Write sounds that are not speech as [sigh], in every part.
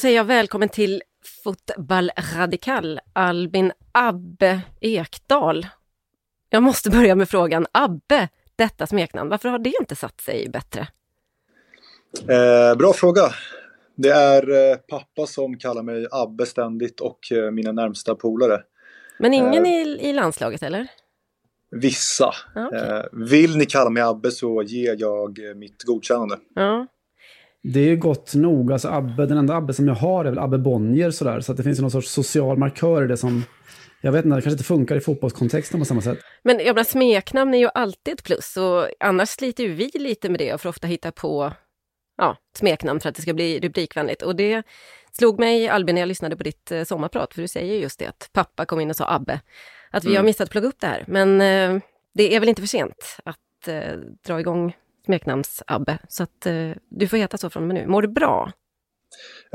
säger jag välkommen till Fotboll Radikal, Albin Abbe Ekdal. Jag måste börja med frågan, Abbe, detta smeknamn, varför har det inte satt sig bättre? Eh, bra fråga. Det är eh, pappa som kallar mig Abbe ständigt och eh, mina närmsta polare. Men ingen eh, i, i landslaget eller? Vissa. Ah, okay. vill ni kalla mig Abbe så ger jag mitt godkännande. Ja. Det är ju gott nog. Alltså Abbe, den enda Abbe som jag har är väl Abbe Bonnier sådär. Så att det finns ju någon sorts social markör i det som jag vet inte, det kanske inte funkar i fotbollskontexten på samma sätt. Men jag menar, smeknamn är ju alltid ett plus och annars sliter ju vi lite med det och får ofta hitta på ja, smeknamn för att det ska bli rubrikvänligt. Och det slog mig, Albin, när jag lyssnade på ditt eh, sommarprat, för du säger just det att pappa kom in och sa Abbe, att vi mm. har missat att plugga upp det här. Men eh, det är väl inte för sent att eh, dra igång smeknamns-Abbe, så att eh, du får heta så från och med nu. Mår du bra?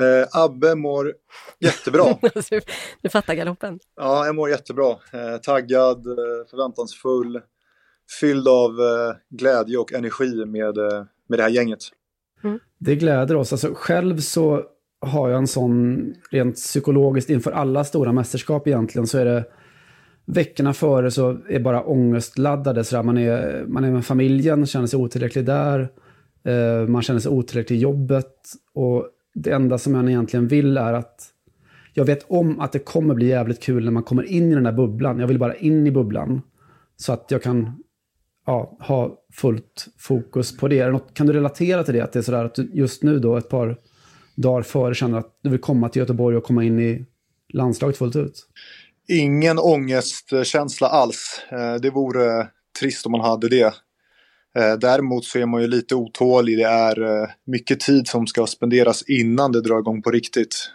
Eh, Abbe mår jättebra. [laughs] du fattar galoppen? Ja, jag mår jättebra. Eh, taggad, eh, förväntansfull, fylld av eh, glädje och energi med, eh, med det här gänget. Mm. Det gläder oss. Alltså, själv så har jag en sån, rent psykologiskt inför alla stora mästerskap egentligen, så är det veckorna före så är bara ångestladdade. Så man, är, man är med familjen, känner sig otillräcklig där. Eh, man känner sig otillräcklig i jobbet. Och det enda som man egentligen vill är att jag vet om att det kommer bli jävligt kul när man kommer in i den där bubblan. Jag vill bara in i bubblan. Så att jag kan ja, ha fullt fokus på det. Något, kan du relatera till det? Att det är sådär att du just nu då ett par dagar före känner att du vill komma till Göteborg och komma in i landslaget fullt ut? Ingen ångestkänsla alls. Eh, det vore trist om man hade det. Eh, däremot så är man ju lite otålig. Det är eh, mycket tid som ska spenderas innan det drar igång på riktigt.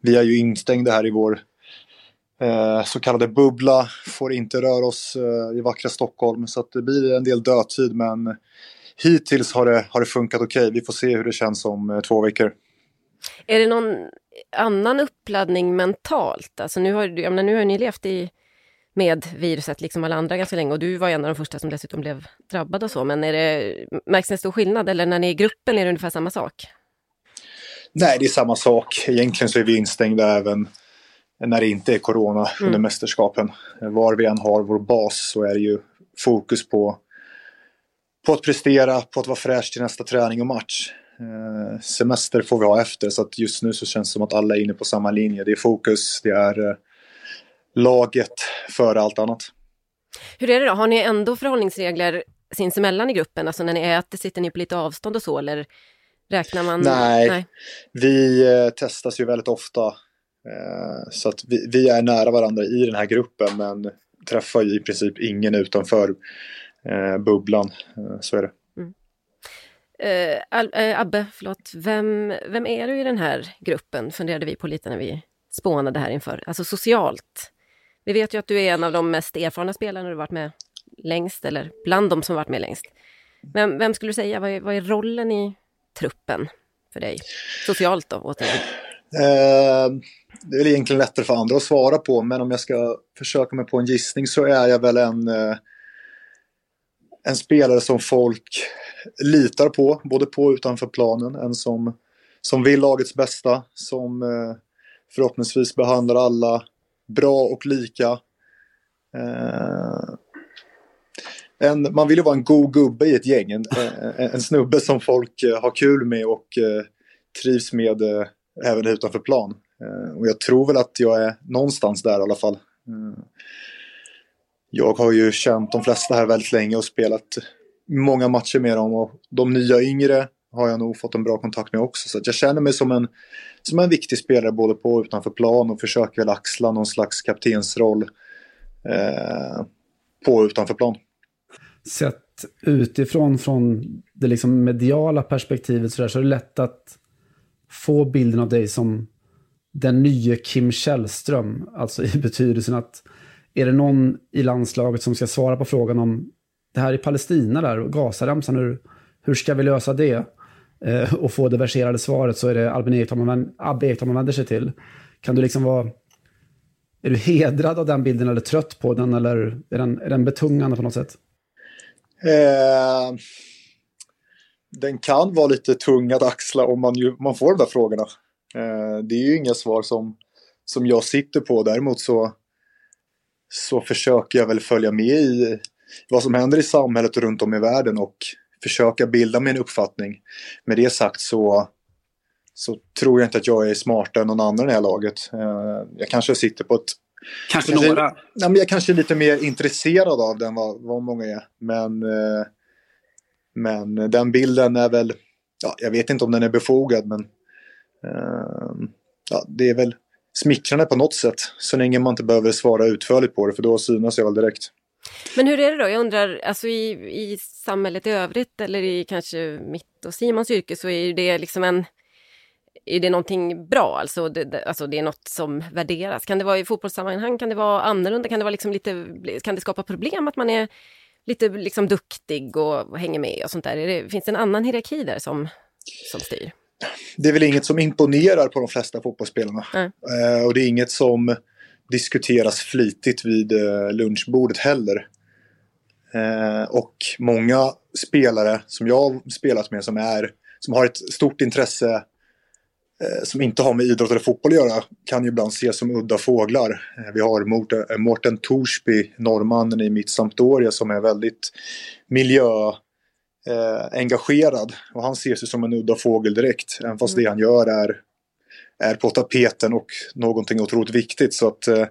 Vi är ju instängda här i vår så kallade bubbla. Får inte röra oss i vackra Stockholm. Så att det blir en del dödtid men hittills har det, har det funkat okej. Okay. Vi får se hur det känns om två veckor. Är det någon annan uppladdning mentalt? Alltså nu har, jag menar, nu har ni levt i, med viruset liksom alla andra ganska länge och du var en av de första som dessutom blev drabbad och så. Men är det, märks det en stor skillnad eller när ni är i gruppen är det ungefär samma sak? Nej, det är samma sak. Egentligen så är vi instängda även när det inte är corona mm. under mästerskapen. Var vi än har vår bas så är det ju fokus på, på att prestera, på att vara fräsch till nästa träning och match. Eh, semester får vi ha efter så att just nu så känns det som att alla är inne på samma linje. Det är fokus, det är eh, laget före allt annat. Hur är det då, har ni ändå förhållningsregler sinsemellan i gruppen? Alltså när ni äter, sitter ni på lite avstånd och så eller räknar man? Nej, Nej. vi eh, testas ju väldigt ofta. Så att vi, vi, är nära varandra i den här gruppen men träffar ju i princip ingen utanför bubblan. Så är det. Uh, Al uh, Abbe, förlåt, vem, vem är du i den här gruppen? Funderade vi på lite när vi spånade här inför. Alltså socialt. Vi vet ju att du är en av de mest erfarna spelarna du varit med längst, eller bland de som varit med längst. Men vem skulle du säga, vad är, vad är, rollen i truppen för dig? Socialt då, återigen. Uh, det är väl egentligen lättare för andra att svara på, men om jag ska försöka mig på en gissning så är jag väl en, en spelare som folk litar på, både på och utanför planen. En som, som vill lagets bästa, som eh, förhoppningsvis behandlar alla bra och lika. Eh, en, man vill ju vara en god gubbe i ett gäng, en, en, en snubbe som folk eh, har kul med och eh, trivs med eh, även utanför plan. Eh, och jag tror väl att jag är någonstans där i alla fall. Eh, jag har ju känt de flesta här väldigt länge och spelat många matcher med dem och de nya yngre har jag nog fått en bra kontakt med också. Så jag känner mig som en, som en viktig spelare både på och utanför plan och försöker väl axla någon slags kaptensroll eh, på och utanför plan. Sett utifrån från det liksom mediala perspektivet så, där, så är det lätt att få bilden av dig som den nya Kim Källström. Alltså i betydelsen att är det någon i landslaget som ska svara på frågan om det här i Palestina där, och Gazaremsan, hur, hur ska vi lösa det? Eh, och få det verserade svaret så är det Albin Ekdal man, Abbe man vänder sig till. Kan du liksom vara... Är du hedrad av den bilden eller trött på den eller är den, är den betungande på något sätt? Eh, den kan vara lite tung att axla om man, ju, man får de där frågorna. Eh, det är ju inga svar som, som jag sitter på. Däremot så, så försöker jag väl följa med i vad som händer i samhället och runt om i världen och försöka bilda mig en uppfattning. Med det sagt så, så tror jag inte att jag är smartare än någon annan i det här laget. Eh, jag kanske sitter på ett... Kanske, kanske några? Nej, men jag kanske är lite mer intresserad av den vad, vad många är. Men, eh, men den bilden är väl... Ja, jag vet inte om den är befogad men Ehm, ja, det är väl smickrande på något sätt. Så länge man inte behöver svara utförligt på det för då synas jag väl direkt. Men hur är det då? Jag undrar, alltså i, i samhället i övrigt eller i kanske mitt och Simons yrke så är det liksom en är det någonting bra? Alltså det, alltså det är något som värderas. Kan det vara i fotbollssammanhang? Kan det vara annorlunda? Kan det, vara liksom lite, kan det skapa problem att man är lite liksom duktig och hänger med och sånt där? Det, finns det en annan hierarki där som, som styr? Det är väl inget som imponerar på de flesta fotbollsspelarna. Mm. Eh, och det är inget som diskuteras flitigt vid eh, lunchbordet heller. Eh, och många spelare som jag har spelat med som, är, som har ett stort intresse eh, som inte har med idrott eller fotboll att göra kan ju ibland ses som udda fåglar. Eh, vi har Morten, Morten Torsby, norrmannen i mitt Sampdoria som är väldigt miljö eh, engagerad. Och han ser sig som en udda fågel direkt. Även fast mm. det han gör är, är på tapeten och någonting otroligt viktigt. Så att eh,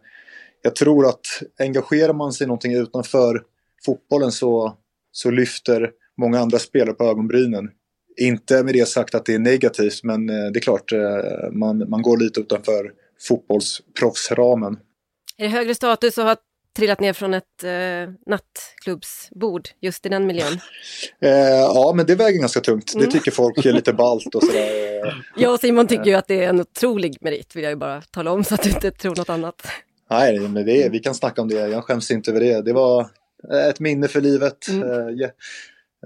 jag tror att engagerar man sig i någonting utanför fotbollen så, så lyfter många andra spelare på ögonbrynen. Inte med det sagt att det är negativt men eh, det är klart eh, man, man går lite utanför fotbollsproffsramen. Är det högre status att ha trillat ner från ett eh, nattklubbsbord just i den miljön? [laughs] Eh, ja, men det väger ganska tungt. Mm. Det tycker folk är lite balt och sådär. [laughs] Jag och Simon tycker ju att det är en otrolig merit, vill jag ju bara tala om så att du inte tror något annat. Nej, men det, vi kan snacka om det. Jag skäms inte över det. Det var ett minne för livet. Mm. Uh, yeah.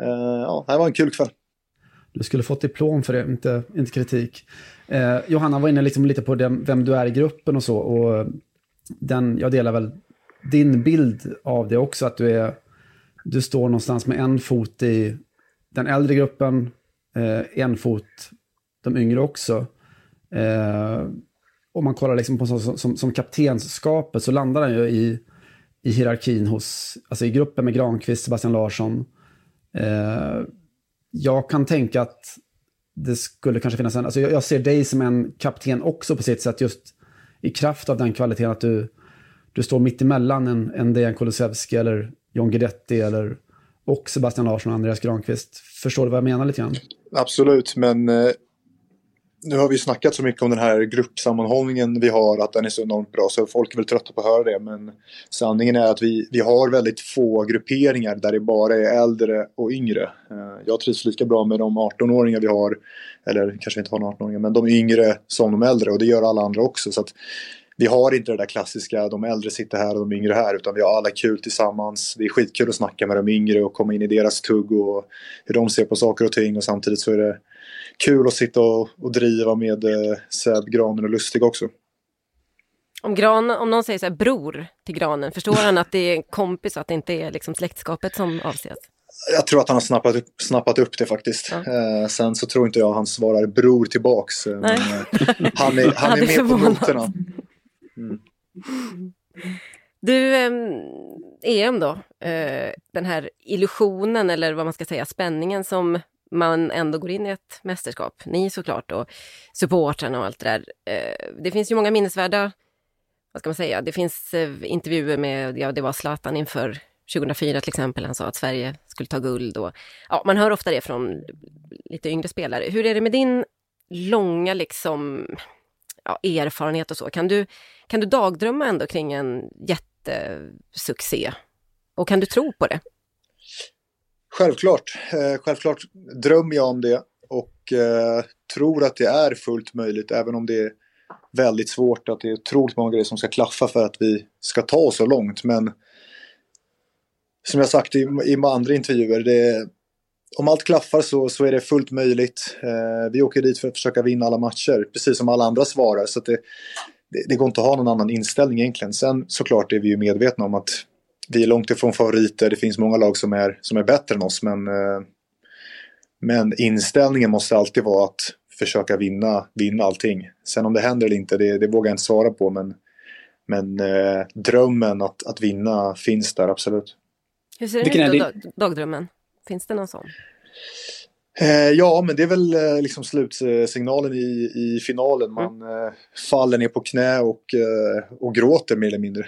uh, ja, det var en kul kväll. Du skulle fått diplom för det, inte, inte kritik. Eh, Johanna var inne liksom lite på den, vem du är i gruppen och så. Och den, jag delar väl din bild av det också, att du, är, du står någonstans med en fot i den äldre gruppen, eh, en fot de yngre också. Eh, om man kollar liksom på som, som, som kaptensskapet så landar den ju i, i hierarkin hos, alltså i gruppen med Granqvist, Sebastian Larsson. Eh, jag kan tänka att det skulle kanske finnas en, alltså jag, jag ser dig som en kapten också på sitt sätt, just i kraft av den kvaliteten att du du står mitt emellan en, en Dejan Kulusevski eller John Guidetti eller och Sebastian Larsson och Andreas Granqvist. Förstår du vad jag menar lite grann? Absolut, men eh, nu har vi snackat så mycket om den här gruppsammanhållningen vi har, att den är så enormt bra, så folk är väl trötta på att höra det. Men sanningen är att vi, vi har väldigt få grupperingar där det bara är äldre och yngre. Eh, jag trivs lika bra med de 18-åringar vi har, eller kanske inte har några 18-åringar, men de yngre som de äldre och det gör alla andra också. Så att vi har inte det där klassiska, de äldre sitter här och de yngre här, utan vi har alla kul tillsammans. Det är skitkul att snacka med de yngre och komma in i deras tugg och hur de ser på saker och ting och samtidigt så är det kul att sitta och, och driva med eh, Seb, Granen och Lustig också. Om, gran, om någon säger så här, bror till Granen, förstår han att det är en kompis och att det inte är liksom släktskapet som avses? Jag tror att han har snappat upp, snappat upp det faktiskt. Ja. Eh, sen så tror inte jag han svarar bror tillbaks. Eh, men, eh, han är, han [laughs] är med förvånat. på noterna. Mm. Du, eh, EM då, eh, den här illusionen eller vad man ska säga, spänningen som man ändå går in i ett mästerskap. Ni såklart och supportrarna och allt det där. Eh, det finns ju många minnesvärda, vad ska man säga, det finns eh, intervjuer med, ja det var Zlatan inför 2004 till exempel, han sa att Sverige skulle ta guld och ja, man hör ofta det från lite yngre spelare. Hur är det med din långa liksom ja, erfarenhet och så? Kan du, kan du dagdrömma ändå kring en jättesuccé? Och kan du tro på det? Självklart. Eh, självklart drömmer jag om det och eh, tror att det är fullt möjligt även om det är väldigt svårt att det är otroligt många grejer som ska klaffa för att vi ska ta oss så långt. Men som jag sagt i, i andra intervjuer, det, om allt klaffar så, så är det fullt möjligt. Eh, vi åker dit för att försöka vinna alla matcher, precis som alla andra svarar. Så det, det, det, går inte att ha någon annan inställning egentligen. Sen såklart är vi ju medvetna om att vi är långt ifrån favoriter. Det finns många lag som är, som är bättre än oss. Men, eh, men inställningen måste alltid vara att försöka vinna, vinna allting. Sen om det händer eller inte, det, det vågar jag inte svara på. Men, men eh, drömmen att, att vinna finns där absolut. Hur ser den ut då, dagdrömmen? Finns det någon sån? Eh, ja, men det är väl eh, liksom slutsignalen i, i finalen. Man mm. faller ner på knä och, och gråter mer eller mindre.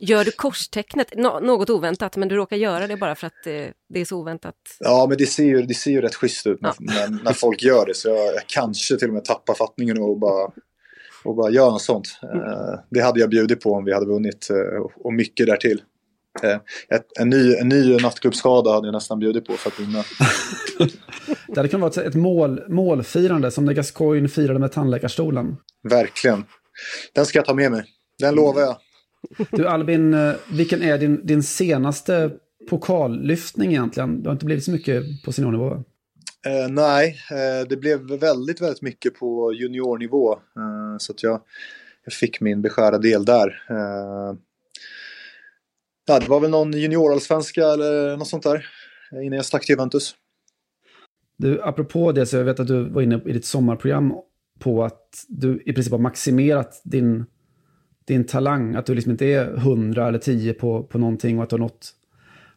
Gör du korstecknet? Nå något oväntat, men du råkar göra det bara för att det är så oväntat? Ja, men det ser ju, det ser ju rätt schysst ut när, ja. när, när, folk gör det. Så jag, jag, kanske till och med tappar fattningen och bara, och bara gör något sånt. Mm. det hade jag bjudit på om vi hade vunnit och mycket därtill. Eh, ett, en, ny, en ny nattklubbsskada hade jag nästan bjudit på för att vinna. det hade kunnat vara ett mål, målfirande som när Gascoigne firade med tandläkarstolen. Verkligen. Den ska jag ta med mig. Den lovar jag. Du Albin, eh, vilken är din, din senaste pokallyftning egentligen? Det har inte blivit så mycket på seniornivå? Eh, nej, eh, det blev väldigt, väldigt mycket på juniornivå. Eh, så att jag, jag fick min beskärda del där. Ja, det var väl någon juniorallsvenska eller något sånt där eh, innan jag stack till Juventus. Du, apropå det, så jag vet att du var inne i ditt sommarprogram på att du i princip har maximerat din, din talang. Att du liksom inte är 100 eller 10 på, på någonting och att du har nått,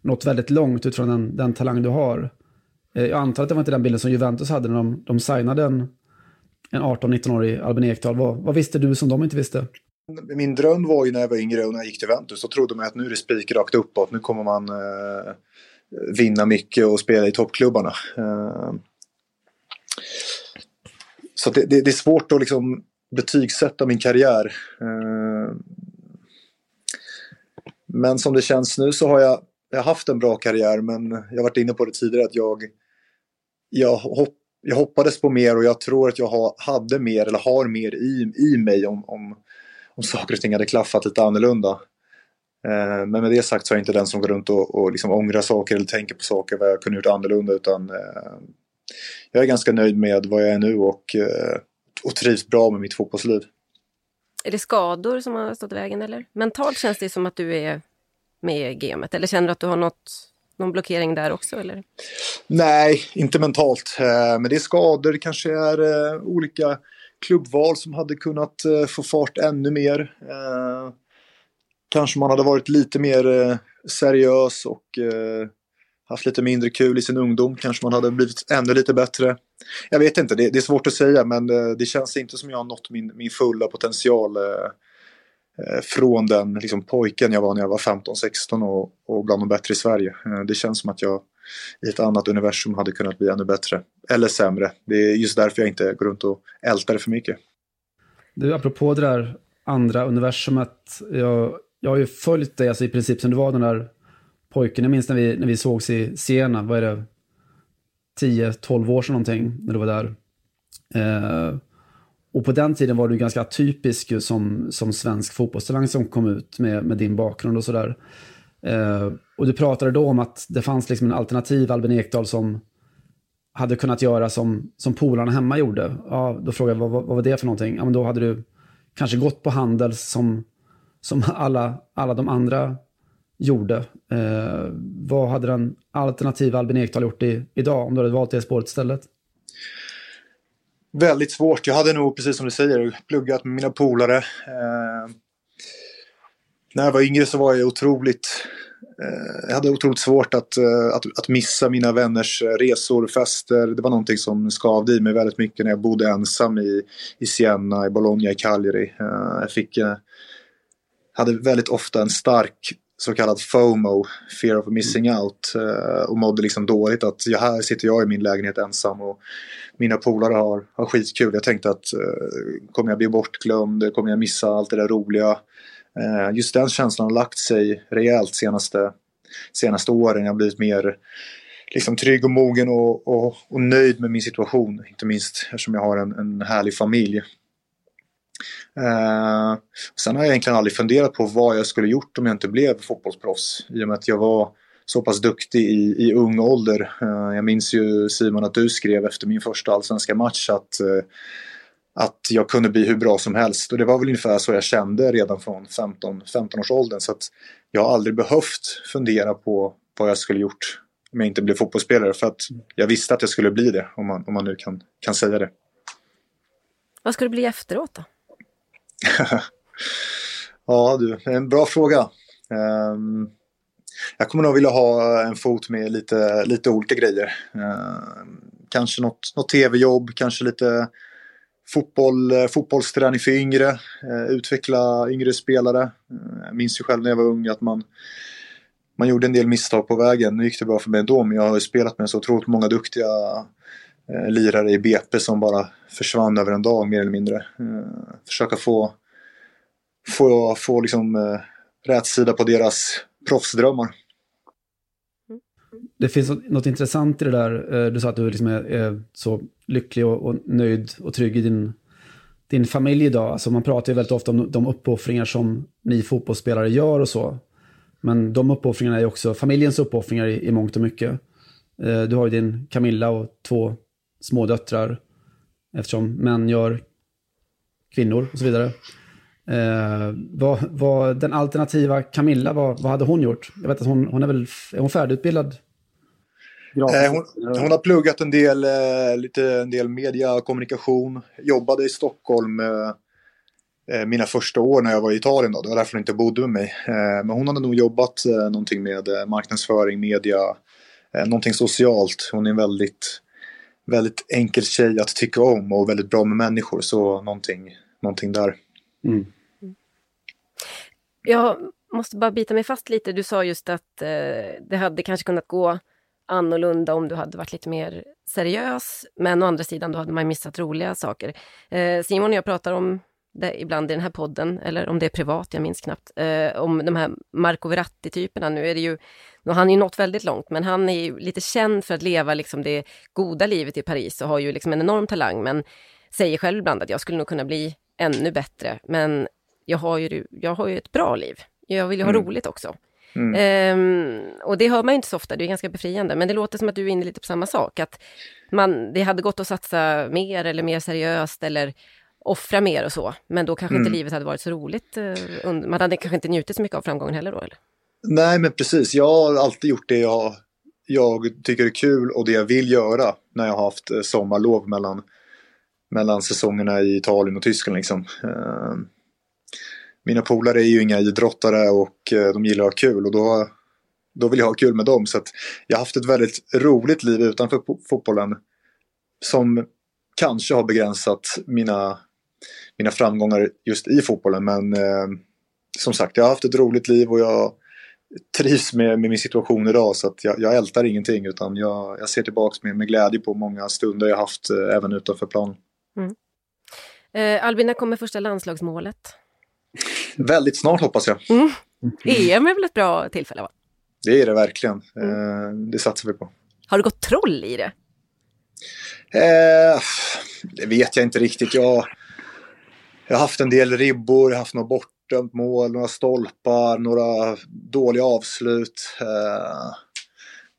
nått väldigt långt utifrån den, den talang du har. Eh, jag antar att det var inte den bilden som Juventus hade när de, de signade en, en 18-19-årig Albin Ekdal. Vad, vad visste du som de inte visste? Min dröm var ju när jag var yngre och när jag gick till Ventus. Så trodde man att nu är det spik rakt uppåt. Nu kommer man eh, vinna mycket och spela i toppklubbarna. Eh, så det, det, det, är svårt att liksom betygsätta min karriär. Eh, men som det känns nu så har jag, jag har haft en bra karriär men jag har varit inne på det tidigare att jag, jag, hopp, jag hoppades på mer och jag tror att jag ha, hade mer eller har mer i, i mig om, om om saker och ting hade klaffat lite annorlunda. Eh, men med det sagt så är jag inte den som går runt och, och liksom ångrar saker eller tänker på saker vad jag kunde gjort annorlunda utan eh, jag är ganska nöjd med vad jag är nu och, eh, och trivs bra med mitt fotbollsliv. Är det skador som har stått i vägen eller? Mentalt känns det som att du är med i gamet eller känner du att du har något, någon blockering där också eller? Nej, inte mentalt. Men det är skador, det kanske är olika klubbval som hade kunnat eh, få fart ännu mer. Eh, kanske man hade varit lite mer eh, seriös och eh, haft lite mindre kul i sin ungdom. Kanske man hade blivit ännu lite bättre. Jag vet inte, det, det är svårt att säga men eh, det känns inte som jag har nått min, min fulla potential eh, Eh, från den liksom, pojken jag var när jag var 15-16 och, och bland de bättre i Sverige. Eh, det känns som att jag i ett annat universum hade kunnat bli ännu bättre. Eller sämre. Det är just därför jag inte går runt och ältar det för mycket. Du, apropå det där andra universumet. Jag, jag har ju följt dig alltså, i princip sen du var den där pojken. Jag minns när vi, när vi sågs i Siena, vad är det? 10-12 år sedan någonting, när du var där. Eh, och på den tiden var du ganska typisk som, som svensk fotbollstalang som kom ut med, med din bakgrund och sådär. Eh, och du pratade då om att det fanns liksom en alternativ Albin Ekdal som hade kunnat göra som, som polarna hemma gjorde. Ja, då frågade jag vad, vad var det för någonting? Ja, men då hade du kanske gått på handel som, som alla, alla de andra gjorde. Eh, vad hade den alternativa Albin Ekdal gjort i, idag om du hade valt det spåret istället? Väldigt svårt. Jag hade nog, precis som du säger, pluggat med mina polare. Eh, när jag var yngre så var jag otroligt Eh, jag hade otroligt svårt att, eh, att, att missa mina vänners eh, resor, fester. Det var någonting som skavde i mig väldigt mycket när jag bodde ensam i, i Siena, i Bologna, i Cagliari. Eh, jag fick, eh, hade väldigt ofta en stark så kallad FOMO, fear of missing out. Och mådde liksom dåligt att ja, här sitter jag i min lägenhet ensam och mina polare har, har skitkul. Jag tänkte att kommer jag bli bortglömd, kommer jag missa allt det där roliga. Eh, just den känslan har lagt sig rejält senaste, senaste åren. Jag har blivit mer liksom, trygg och mogen och, och, och nöjd med min situation. Inte minst eftersom jag har en, en härlig familj. Eh, sen har jag egentligen aldrig funderat på vad jag skulle gjort om jag inte blev fotbollsproffs. I och med att jag var så pass duktig i, i ung ålder. Eh, jag minns ju Simon att du skrev efter min första allsvenska match att eh, att jag kunde bli hur bra som helst. Och det var väl ungefär så jag kände redan från 15, 15 års åldern. Så att jag har aldrig behövt fundera på vad jag skulle gjort om jag inte blev fotbollsspelare. För att jag visste att jag skulle bli det, om man, om man nu kan, kan säga det. Vad ska du bli efteråt då? [laughs] ja du, en bra fråga. Um, jag kommer nog vilja ha en fot med lite, lite olika grejer. Um, kanske något, något tv-jobb, kanske lite fotboll, eh, fotbollsträning för yngre, uh, utveckla yngre spelare. Uh, jag minns ju själv när jag var ung att man, man gjorde en del misstag på vägen. Nu gick det bra för mig ändå, men jag har ju spelat med så otroligt många duktiga Eh, lirare i BP som bara försvann över en dag mer eller mindre. Eh, försöka få, få, få liksom, uh, på deras proffsdrömmar. Det finns något intressant i det där. Du sa att du liksom är, är så lycklig och, och, nöjd och trygg i din, din familj idag. Alltså man pratar ju väldigt ofta om de uppoffringar som ni fotbollsspelare gör och så. Men de uppoffringarna är också familjens uppoffringar i, i mångt och mycket. Du har ju din Camilla och två små döttrar eftersom män gör kvinnor och så vidare. Eh, vad, vad, den alternativa Camilla, vad, vad hade hon gjort? Jag vet att hon, hon är väl är hon färdigutbildad? Eh, hon, hon, har pluggat en del, eh, lite, en del media kommunikation. Jobbade i Stockholm eh, eh, mina första år när jag var i Italien. Då. Det var därför hon inte bodde med mig. Eh, men hon hade nog jobbat eh, någonting med marknadsföring, media, någonting socialt. Hon är en väldigt väldigt enkel tjej att tycka om och väldigt bra med människor. Så någonting, någonting där. Mm. Jag måste bara bita mig fast lite. Du sa just att eh, det hade kanske kunnat gå annorlunda om du hade varit lite mer seriös. Men å andra sidan då hade man missat roliga saker. Eh, Simon och jag pratar om det ibland i den här podden, eller om det är privat, jag minns knappt, eh, om de här Marco Verratti-typerna. Nu är det ju, nu har han ju nått väldigt långt, men han är ju lite känd för att leva liksom det goda livet i Paris och har ju liksom en enorm talang, men säger själv ibland att jag skulle nog kunna bli ännu bättre. Men jag har ju, jag har ju ett bra liv. Jag vill ju ha mm. roligt också. Mm. Um, och det hör man inte så ofta, det är ganska befriande. Men det låter som att du är inne lite på samma sak. Att man, det hade gått att satsa mer eller mer seriöst eller offra mer och så. Men då kanske mm. inte livet hade varit så roligt. Eh, man hade kanske inte njutit så mycket av framgången heller då? Eller? Nej, men precis. Jag har alltid gjort det jag, jag tycker är kul och det jag vill göra när jag har haft eh, sommarlov mellan, mellan säsongerna i Italien och Tyskland. Liksom. Ehm, mina polare är ju inga idrottare och eh, de gillar att ha kul och då, då vill jag ha kul med dem. Så jag har haft ett väldigt roligt liv utanför fotbollen som kanske har begränsat mina mina framgångar just i fotbollen. Men eh, som sagt, jag har haft ett roligt liv och jag trivs med, med min situation idag. Så att jag, jag ältar ingenting utan jag, jag ser tillbaka med, med glädje på många stunder jag haft eh, även utanför planen. Mm. Eh, Albin, när kommer första landslagsmålet? [laughs] Väldigt snart hoppas jag. Mm. EM är väl ett bra tillfälle? Va? Det är det verkligen. Mm. Eh, det satsar vi på. Har du gått troll i det? Eh, det vet jag inte riktigt. Jag, jag har haft en del ribbor, jag har haft några bortdömt mål, några stolpar, några dåliga avslut. Eh,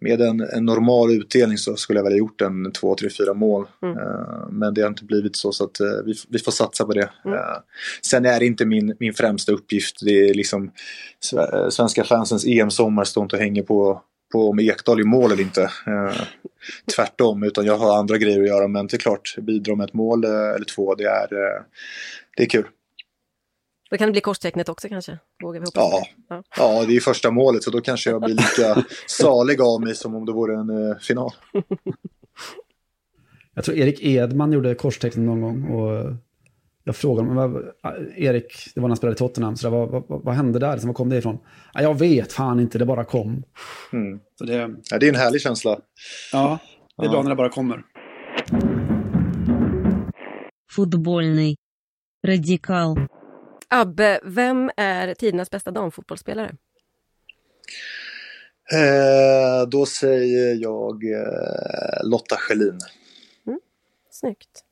med en, en, normal utdelning så skulle jag väl ha gjort en 2, 3, 4 mål. Mm. Eh, men det har inte blivit så så att eh, vi, vi får satsa på det. Mm. Sen är det inte min, min främsta uppgift. Det är liksom svenska fansens EM-sommar står inte och hänger på på om Ekdal i mål eller inte. Eh, tvärtom, utan jag har andra grejer att göra. Men det är klart, bidra med ett mål eh, eller två, det är, eh, det är kul. Då kan det bli korstecknet också kanske? Vågar vi ja. ja. ja, det är första målet så då kanske jag blir lika [laughs] salig av mig som om det vore en uh, final. [laughs] Jag tror Erik Edman gjorde korstecknet någon gång och jag frågade honom, Erik, det var när han spelade i Tottenham, så vad, vad, vad, hände där? Så var kom det ifrån? Ja, jag vet fan inte, det bara kom. Mm. Så det, ja, det är en härlig känsla. Ja, det är ja. bra när det bara kommer. Fotbollny. Radikal. Abbe, vem är tidernas bästa damfotbollsspelare? Eh, då säger jag eh, Lotta Schelin. Mm, snyggt.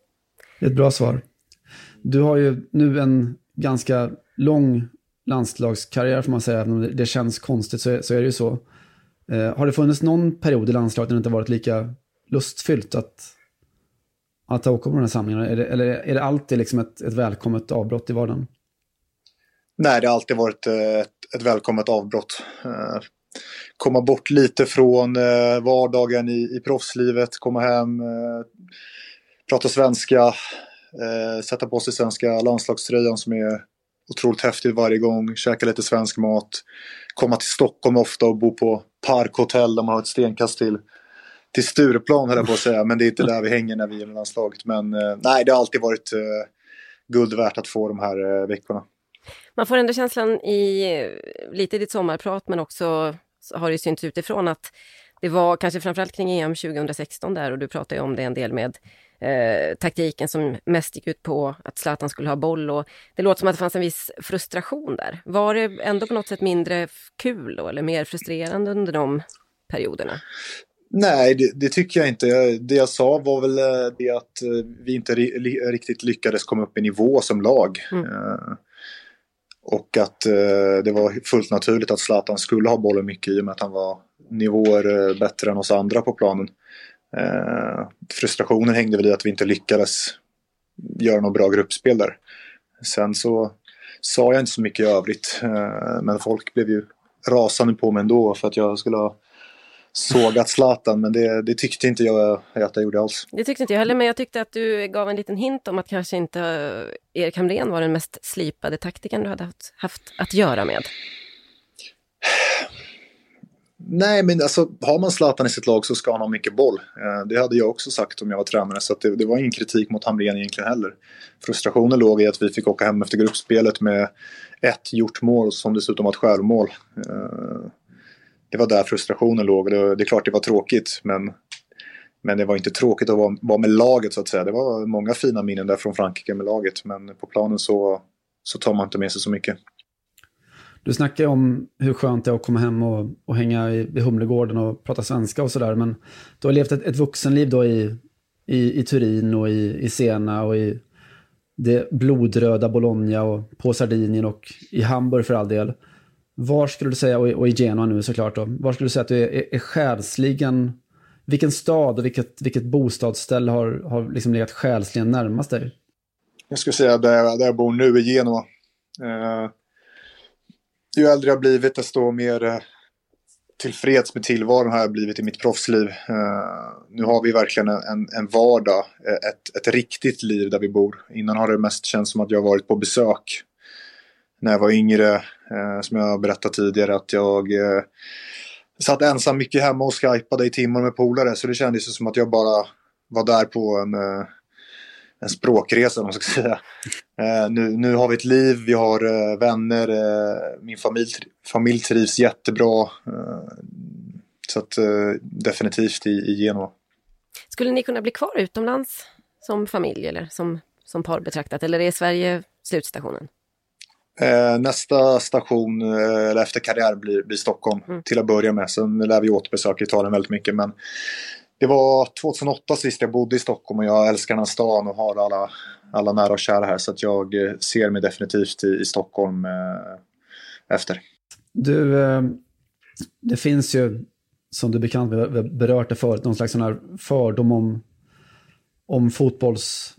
Ett bra svar. Du har ju nu en ganska lång landslagskarriär får man säga, även om det känns konstigt så är, så är det ju så. Eh, har det funnits någon period i landslaget där det inte varit lika lustfyllt att, att åka på de här samlingarna? Är det, eller är det alltid liksom ett, ett välkommet avbrott i vardagen? Nej, det har alltid varit eh, ett, ett välkommet avbrott. Eh, komma bort lite från eh, vardagen i, i proffslivet, komma hem, prata svenska, sätta på sig svenska landslagströjan som är otroligt häftigt varje gång, käka lite svensk mat, komma till Stockholm ofta och bo på parkhotell där man har ett stenkast till, till Stureplan höll jag på att säga, men det är inte där vi hänger när vi är med landslaget. Men eh, nej, det har alltid varit eh, guld värt att få de här eh, veckorna. Man får ändå känslan i eh, lite i ditt sommarprat, men också har det synts utifrån att det var kanske framförallt kring EM 2016 där och du pratade om det en del med eh, taktiken som mest gick ut på att Zlatan skulle ha boll och det låter som att det fanns en viss frustration där. Var det ändå på något sätt mindre kul då eller mer frustrerande under de perioderna? Nej, det, det, tycker jag inte. Det jag sa var väl eh, det att eh, vi inte riktigt lyckades komma upp i nivå som lag. Mm. Uh, och att det var fullt naturligt att Zlatan skulle ha bollen mycket i och med att han var nivåer bättre än oss andra på planen. Frustrationen hängde väl i att vi inte lyckades göra något bra gruppspel där. Sen så sa jag inte så mycket i övrigt, men folk blev ju rasande på mig ändå för att jag skulle ha sågat Zlatan, men det, det, tyckte inte jag att jag gjorde alls. Det tyckte inte jag heller, men jag tyckte att du gav en liten hint om att kanske inte Erik Hamrén var den mest slipade taktiken du hade haft, haft att göra med. Nej, men alltså har man Zlatan i sitt lag så ska han ha mycket boll. Eh, det hade jag också sagt om jag var tränare, så det, det, var ingen kritik mot Hamrén egentligen heller. Frustrationen låg i att vi fick åka hem efter gruppspelet med ett gjort mål som dessutom var ett självmål. Det var där frustrationen låg. Det, det är klart det var tråkigt men, men det var inte tråkigt att vara, vara med laget så att säga. Det var många fina minnen där från Frankrike med laget men på planen så, så tar man inte med sig så mycket. Du snackar om hur skönt det är att komma hem och, och hänga i, i Humlegården och prata svenska och sådär. Men du har levt ett, ett vuxenliv då i, i, i Turin och i, i Sena och i det blodröda Bologna och på Sardinien och i Hamburg för all del. Var skulle du säga, och i Genoa nu såklart då, var skulle du säga att du är, är, är själsligen, vilken stad och vilket, vilket bostadsställe har, har liksom legat själsligen närmast dig? Jag skulle säga där, där jag bor nu i Genoa. Eh, ju äldre jag blivit desto mer eh, tillfreds med tillvaron har jag blivit i mitt proffsliv. Eh, nu har vi verkligen en, en vardag, eh, ett, ett riktigt liv där vi bor. Innan har det mest känts som att jag varit på besök när jag var yngre, Eh, som jag berättat tidigare, att jag eh, satt ensam mycket hemma och skypade i timmar med polare. Så det kändes som att jag bara var där på en, eh, en språkresa, om man ska [laughs] säga. Eh, nu, nu har vi ett liv, vi har eh, vänner, eh, min familj, familj trivs jättebra. Eh, så att definitivt i, i Genoa. Skulle ni kunna bli kvar utomlands som familj eller som, som par betraktat? Eller är Sverige slutstationen? Eh, nästa station, eh, eller efter karriär, blir, blir Stockholm mm. till att börja med. Sen lär vi återbesöka Italien väldigt mycket. Men det var 2008 sist jag bodde i Stockholm och jag älskar den här stan och har alla, alla nära och kära här. Så att jag eh, ser mig definitivt i, i Stockholm eh, efter. Du, eh, det finns ju, som du bekant, vi berört det förut, någon slags sån här fördom om, om fotbolls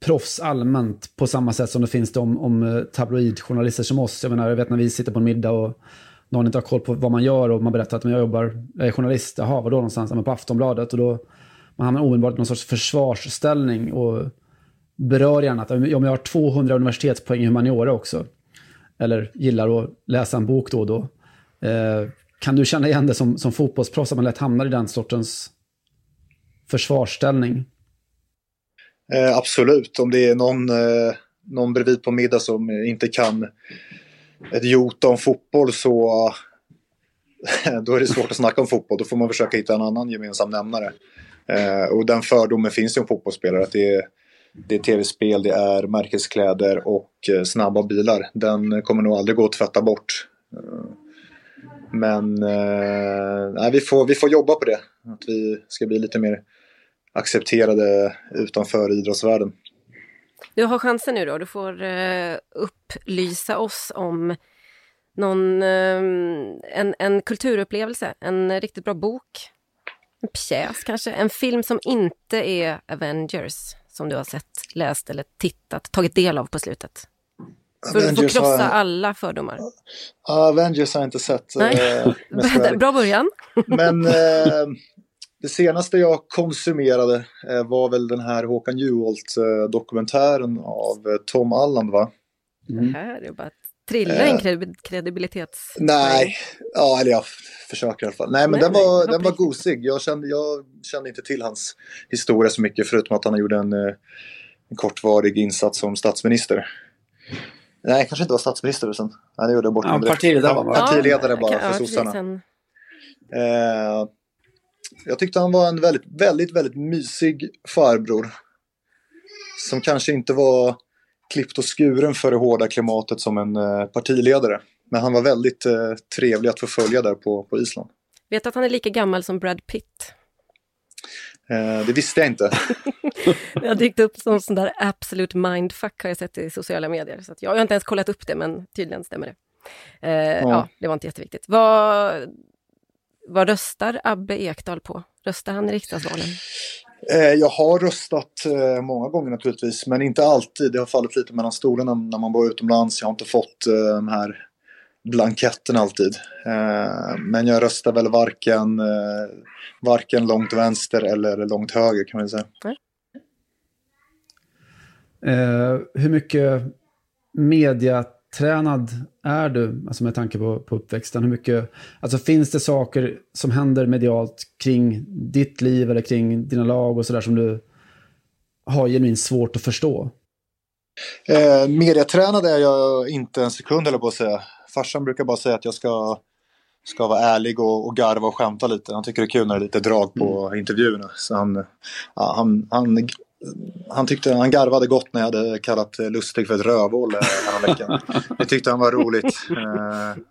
proffs allmänt på samma sätt som det finns det om, om eh, tabloidjournalister som oss. Jag menar, jag vet när vi sitter på en middag och någon inte har koll på vad man gör och man berättar att jag jobbar, jag är journalist, jaha, vadå någonstans? Ja, på Aftonbladet. Och då man hamnar omedelbart i någon sorts försvarsställning och berör gärna att om jag har 200 universitetspoäng i humaniora också, eller gillar att läsa en bok då och då, eh, kan du känna igen det som, som fotbollsproffs, att man lätt hamnar i den sortens försvarsställning? Eh, absolut, om det är någon, eh, någon bredvid på middag som inte kan ett jota om fotboll så [laughs] då är det svårt att snacka om fotboll. Då får man försöka hitta en annan gemensam nämnare. Eh, och den fördomen finns ju om fotbollsspelare. Att det är, det är tv-spel, det är märkeskläder och eh, snabba bilar. Den kommer nog aldrig gå att tvätta bort. Eh, men eh, vi, får, vi får jobba på det. Att vi ska bli lite mer accepterade utanför idrottsvärlden. Du har chansen nu då. Du får uh, upplysa oss om någon, uh, en, en kulturupplevelse, en riktigt bra bok, en pjäs kanske, en film som inte är Avengers som du har sett, läst eller tittat, tagit del av på slutet. För att få krossa jag... alla fördomar. Avengers har jag inte sett. Nej. [laughs] Äh, bra början. Men äh, det senaste jag konsumerade eh, var väl den här Håkan Juholt-dokumentären av eh, Tom Alland va? Mm. Det här är bara att trilla in eh, kredibilitets... Nej, ja, eller jag försöker i alla fall. Nej, men nej, den var, nej, den var gosig. Jag kände, jag kände inte till hans historia så mycket förutom att han gjorde en, en kortvarig insats som statsminister. Nej, kanske inte var statsminister sen. Nej, det gjorde jag bort ja, partiledare, var partiledare bara ja, för sossarna. Eh, jag tyckte han var en väldigt, väldigt, väldigt mysig farbror. Som kanske inte var klippt och skuren för det hårda klimatet som en eh, partiledare. Men han var väldigt eh, trevlig att förfölja där på, på Island. Vet att han är lika gammal som Brad Pitt? Eh, det visste jag inte. [laughs] det har dykt upp som sån där absolut mindfuck har jag sett i sociala medier. Så jag, jag har inte ens kollat upp det men tydligen stämmer det. Eh, ja. ja. det var inte jätteviktigt. Vad, vad röstar Abbe Ekdal på? Röstar han i riksdagsvalen? Eh, jag har röstat eh, många gånger naturligtvis, men inte alltid. Det har fallit lite mellan stolarna när man bor utomlands. Jag har inte fått eh, de här blanketten alltid. Men jag röstar väl varken, varken långt vänster eller långt höger kan man säga. Mm. Hur mycket media tränad är du, alltså med tanke på, på uppväxten? Hur mycket, alltså finns det saker som händer medialt kring ditt liv eller kring dina lag och sådär som du har genuint svårt att förstå? Eh, mediatränad är jag inte en sekund eller på att säga. Farsan brukar bara säga att jag ska, ska vara ärlig och, och garva och skämta lite. Han tycker det är kul när det är lite drag på mm. intervjuerna. Så han, ja, han, han han tyckte han garvade gott när jag hade kallat Lustig för ett rövhål eh, veckan. Det tyckte han var roligt. Eh,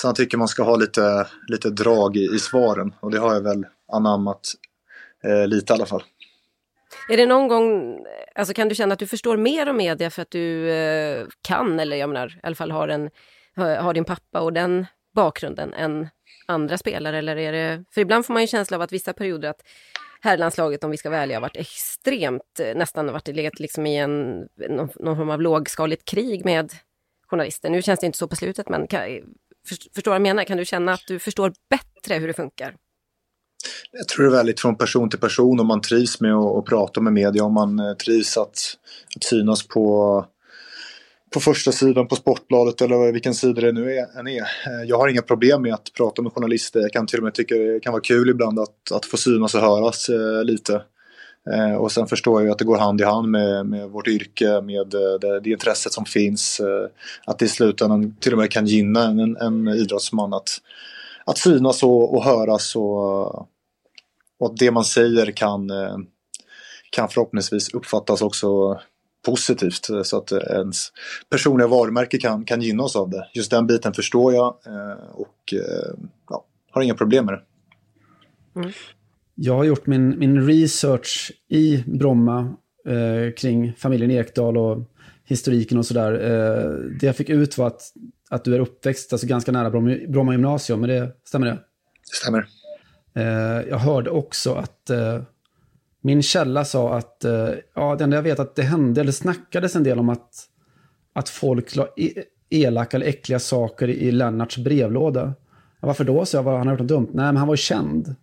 så han tycker man ska ha lite, lite drag i, i svaren och det har jag väl anammat eh, lite i alla fall. Är det någon gång, alltså kan du känna att du förstår mer om media för att du eh, kan eller jag menar i alla fall har, en, har din pappa och den bakgrunden än andra spelare eller är det, för ibland får man ju känsla av att vissa perioder att herrlandslaget, om vi ska välja, har varit extremt, eh, nästan varit legat liksom i en, någon, någon form av lågskaligt krig med journalister. Nu känns det inte så på slutet, men kan, förstår vad jag menar? Kan du känna att du förstår bättre hur det funkar? Jag tror det är väldigt från person till person om man trivs med att, att prata med media, om man eh, trivs att, att synas på på första sidan på Sportbladet eller vilken sida det nu är, än är. Eh, jag har inga problem med att prata med journalister. Jag kan till och med tycka det kan vara kul ibland att, att få synas och höras eh, lite. Eh, och sen förstår jag att det går hand i hand med, med vårt yrke, med eh, det, det, intresset som finns. Eh, att det i slutändan till och med kan gynna en, en idrottsman att, att synas och, och höras och, och att det man säger kan, eh, kan förhoppningsvis uppfattas också positivt så att ens personliga varumärke kan, kan gynnas av det. Just den biten förstår jag eh, och eh, ja, har inga problem med det. Mm. Jag har gjort min, min research i Bromma eh, kring familjen Ekdal och historiken och sådär. Eh, det jag fick ut var att, att du är uppväxt alltså ganska nära Bromma, Bromma gymnasium, men det, stämmer det? Det stämmer. Eh, jag hörde också att eh, min källa sa att, eh, ja, det enda jag vet att det hände, eller snackades en del om att, att folk la elaka eller äckliga saker i Lennarts brevlåda. Varför då? Så jag, han har gjort något dumt. Nej, men han var ju känd.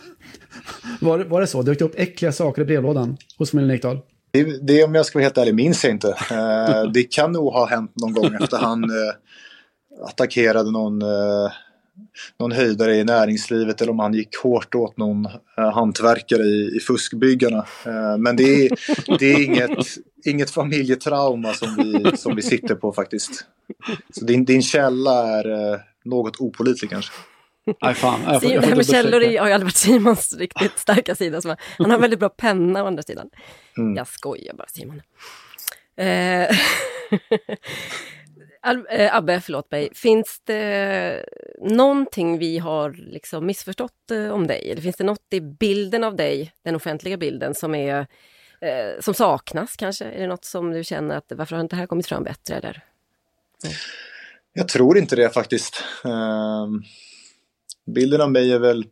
[laughs] var, var det så? Det upp äckliga saker i brevlådan hos familjen Ekdahl? Det, det, om jag ska vara helt ärlig, minns jag inte. Eh, det kan nog ha hänt någon gång efter han eh, attackerade någon eh, någon höjdare i näringslivet eller om han gick hårt åt någon eh, hantverkare i, i fuskbyggarna. Eh, men det är, det är inget, inget familjetrauma som vi, som vi sitter på faktiskt. Så din, din källa är eh, något opolitlig kanske. Nej, fan. Jag får, jag får det här med källor har ju aldrig varit Simons riktigt starka sida. han har väldigt bra penna å andra sidan. Mm. Jag skojar bara Simon. Eh, [laughs] Abbe, förlåt mig, finns det någonting vi har liksom missförstått eh, om dig? Eller finns det något i bilden av dig, den offentliga bilden, som, är, eh, som saknas kanske? Är det något som du känner att varför har inte det här kommit fram bättre? Eller? Mm. Jag tror inte det faktiskt. Eh, bilden av mig är väl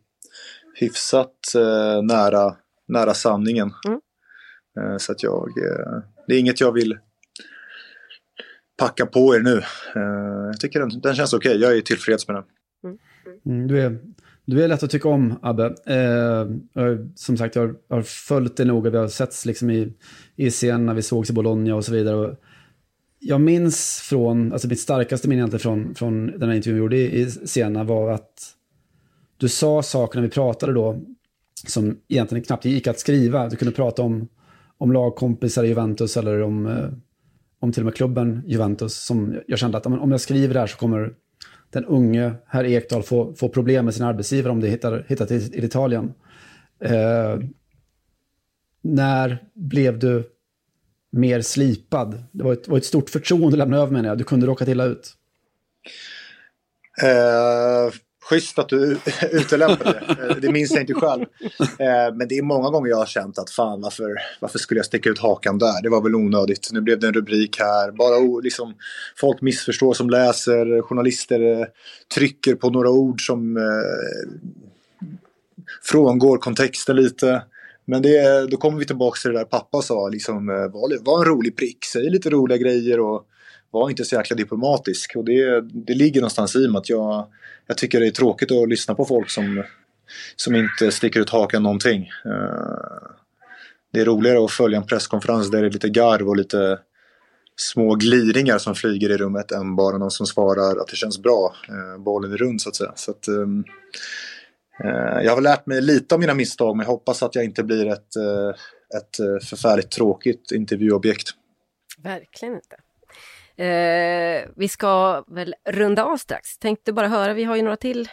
hyfsat eh, nära, nära sanningen. Mm. Eh, så att jag, eh, det är inget jag vill packa på er nu. Uh, jag tycker den, den känns okej. Okay. Jag är tillfreds med den. Mm. Mm, du, är, Du är lätt att tycka om, Abbe. Eh, som sagt, jag har, följt dig noga. Vi har setts liksom i, i scen när vi sågs i Bologna och så vidare. Och jag minns från, alltså mitt starkaste minne från, från den här intervjun vi gjorde i, i Siena var att du sa saker när vi pratade då som egentligen knappt gick att skriva. Du kunde prata om, om lagkompisar i Juventus eller om, eh, om till och med klubben Juventus. Som jag kände att om jag skriver det här så kommer den unge herr Ekdal få, få problem med sin arbetsgivare om det hittar, hittar till, till Italien. Eh, när blev du mer slipad? Det var ett, var ett stort förtroende att lämna över menar jag. Du kunde råka illa ut. Eh, schysst att du [laughs] utelämnade det. Eh, det minns jag inte själv. Eh, men det är många gånger jag har känt att fan varför, varför skulle jag sticka ut hakan där? Det var väl onödigt. Nu blev det en rubrik här. Bara liksom, folk missförstår som läser. Journalister eh, trycker på några ord som eh, frångår kontexten lite. Men det, då kommer vi tillbaka till det där pappa sa, liksom, var, var en rolig prick, säg lite roliga grejer och var inte så jäkla diplomatisk. Och det, det ligger någonstans i mig att jag, jag tycker det är tråkigt att lyssna på folk som, som inte sticker ut hakan någonting. Eh, det är roligare att följa en presskonferens där det är lite garv och lite små gliringar som flyger i rummet än bara någon som svarar att det känns bra. Eh, bollen är rund så att säga. Så att, ehm, eh, jag har lärt mig lite av mina misstag men jag hoppas att jag inte blir ett, ett förfärligt tråkigt intervjuobjekt. Verkligen inte. Eh, vi ska väl runda av strax. Tänkte bara höra, vi har ju några till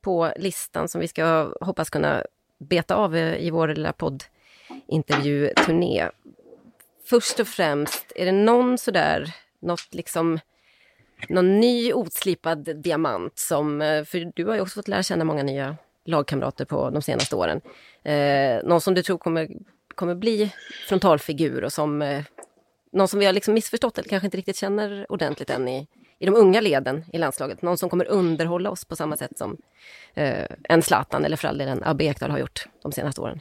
på listan som vi ska hoppas kunna beta av eh, i vår lilla poddintervjuturné. Först och främst, är det någon sådär, något liksom, någon ny otslipad diamant som, eh, för du har ju också fått lära känna många nya lagkamrater på de senaste åren. Eh, någon som du tror kommer, kommer bli frontalfigur och som eh, någon som vi har liksom missförstått eller kanske inte riktigt känner ordentligt än i, i de unga leden i landslaget. Någon som kommer underhålla oss på samma sätt som eh, en Zlatan eller för all del en Abbe Ekdal har gjort de senaste åren.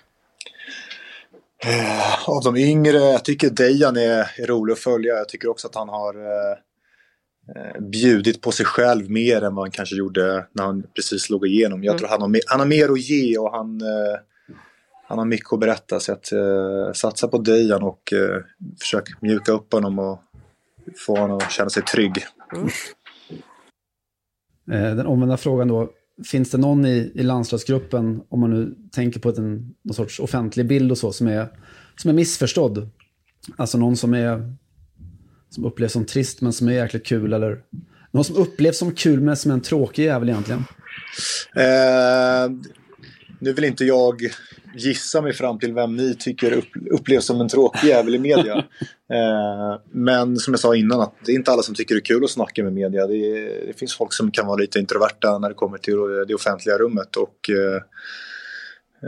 Eh, av de yngre, jag tycker Dejan är, är rolig att följa. Jag tycker också att han har eh, eh, bjudit på sig själv mer än vad han kanske gjorde när han precis slog igenom. Jag mm. tror han har, han har mer att ge och han eh, han har mycket att berätta. Så att, eh, satsa på Dejan och eh, försök mjuka upp honom och få honom att känna sig trygg. Mm. Den omvända frågan då. Finns det någon i, i landslagsgruppen, om man nu tänker på en, någon sorts offentlig bild och så, som är, som är missförstådd? Alltså någon som är som upplevs som trist men som är jäkligt kul eller någon som upplevs som kul men som är en tråkig jävel egentligen? Eh, nu vill inte jag gissa mig fram till vem ni tycker upp, upplevs som en tråkig jävel i media. [laughs] eh, men som jag sa innan, att det är inte alla som tycker det är kul att snacka med media. Det, är, det finns folk som kan vara lite introverta när det kommer till det offentliga rummet. Och eh,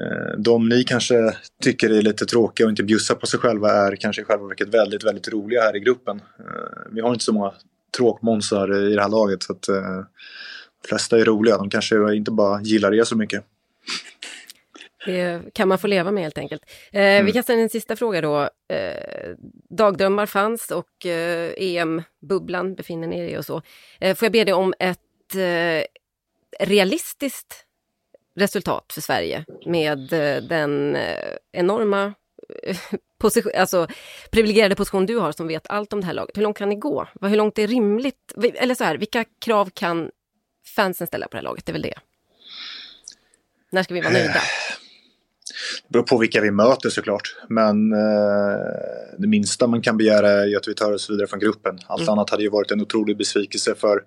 eh, de ni kanske tycker är lite tråkiga och inte bjussar på sig själva är kanske i själva verket väldigt, väldigt roliga här i gruppen. Eh, vi har inte så många tråkmånsar i det här laget. Så att, de flesta är roliga. De kanske inte bara gillar er så mycket. Det kan man få leva med helt enkelt. Eh, mm. Vi ställa en sista fråga då. Eh, dagdrömmar fanns och eh, EM-bubblan befinner ni er i och så. Eh, får jag be dig om ett eh, realistiskt resultat för Sverige med eh, den enorma position, alltså, privilegierade position du har som vet allt om det här laget. Hur långt kan ni gå? Hur långt är rimligt? Eller så här, vilka krav kan fansen ställa på det här laget? Det är väl det. När ska vi vara nöjda? Det beror på vilka vi möter såklart. Men eh, det minsta man kan begära är att vi tar oss vidare från gruppen. Allt mm. annat hade ju varit en otrolig besvikelse för,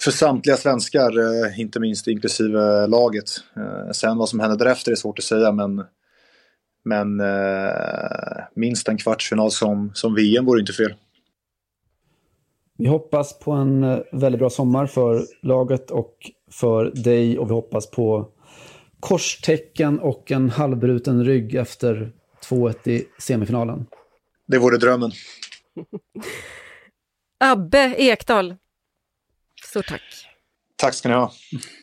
för samtliga svenskar. Eh, inte minst inklusive laget. Eh, sen vad som händer därefter är svårt att säga men men eh, minst en kvartsfinal som, som VM vore inte fel. Vi hoppas på en eh, väldigt bra sommar för laget och för dig och vi hoppas på korstecken och en halvbruten rygg efter 2-1 i semifinalen. Det vore drömmen. Abbe Ekdal, stort tack. Tack ska ni ha.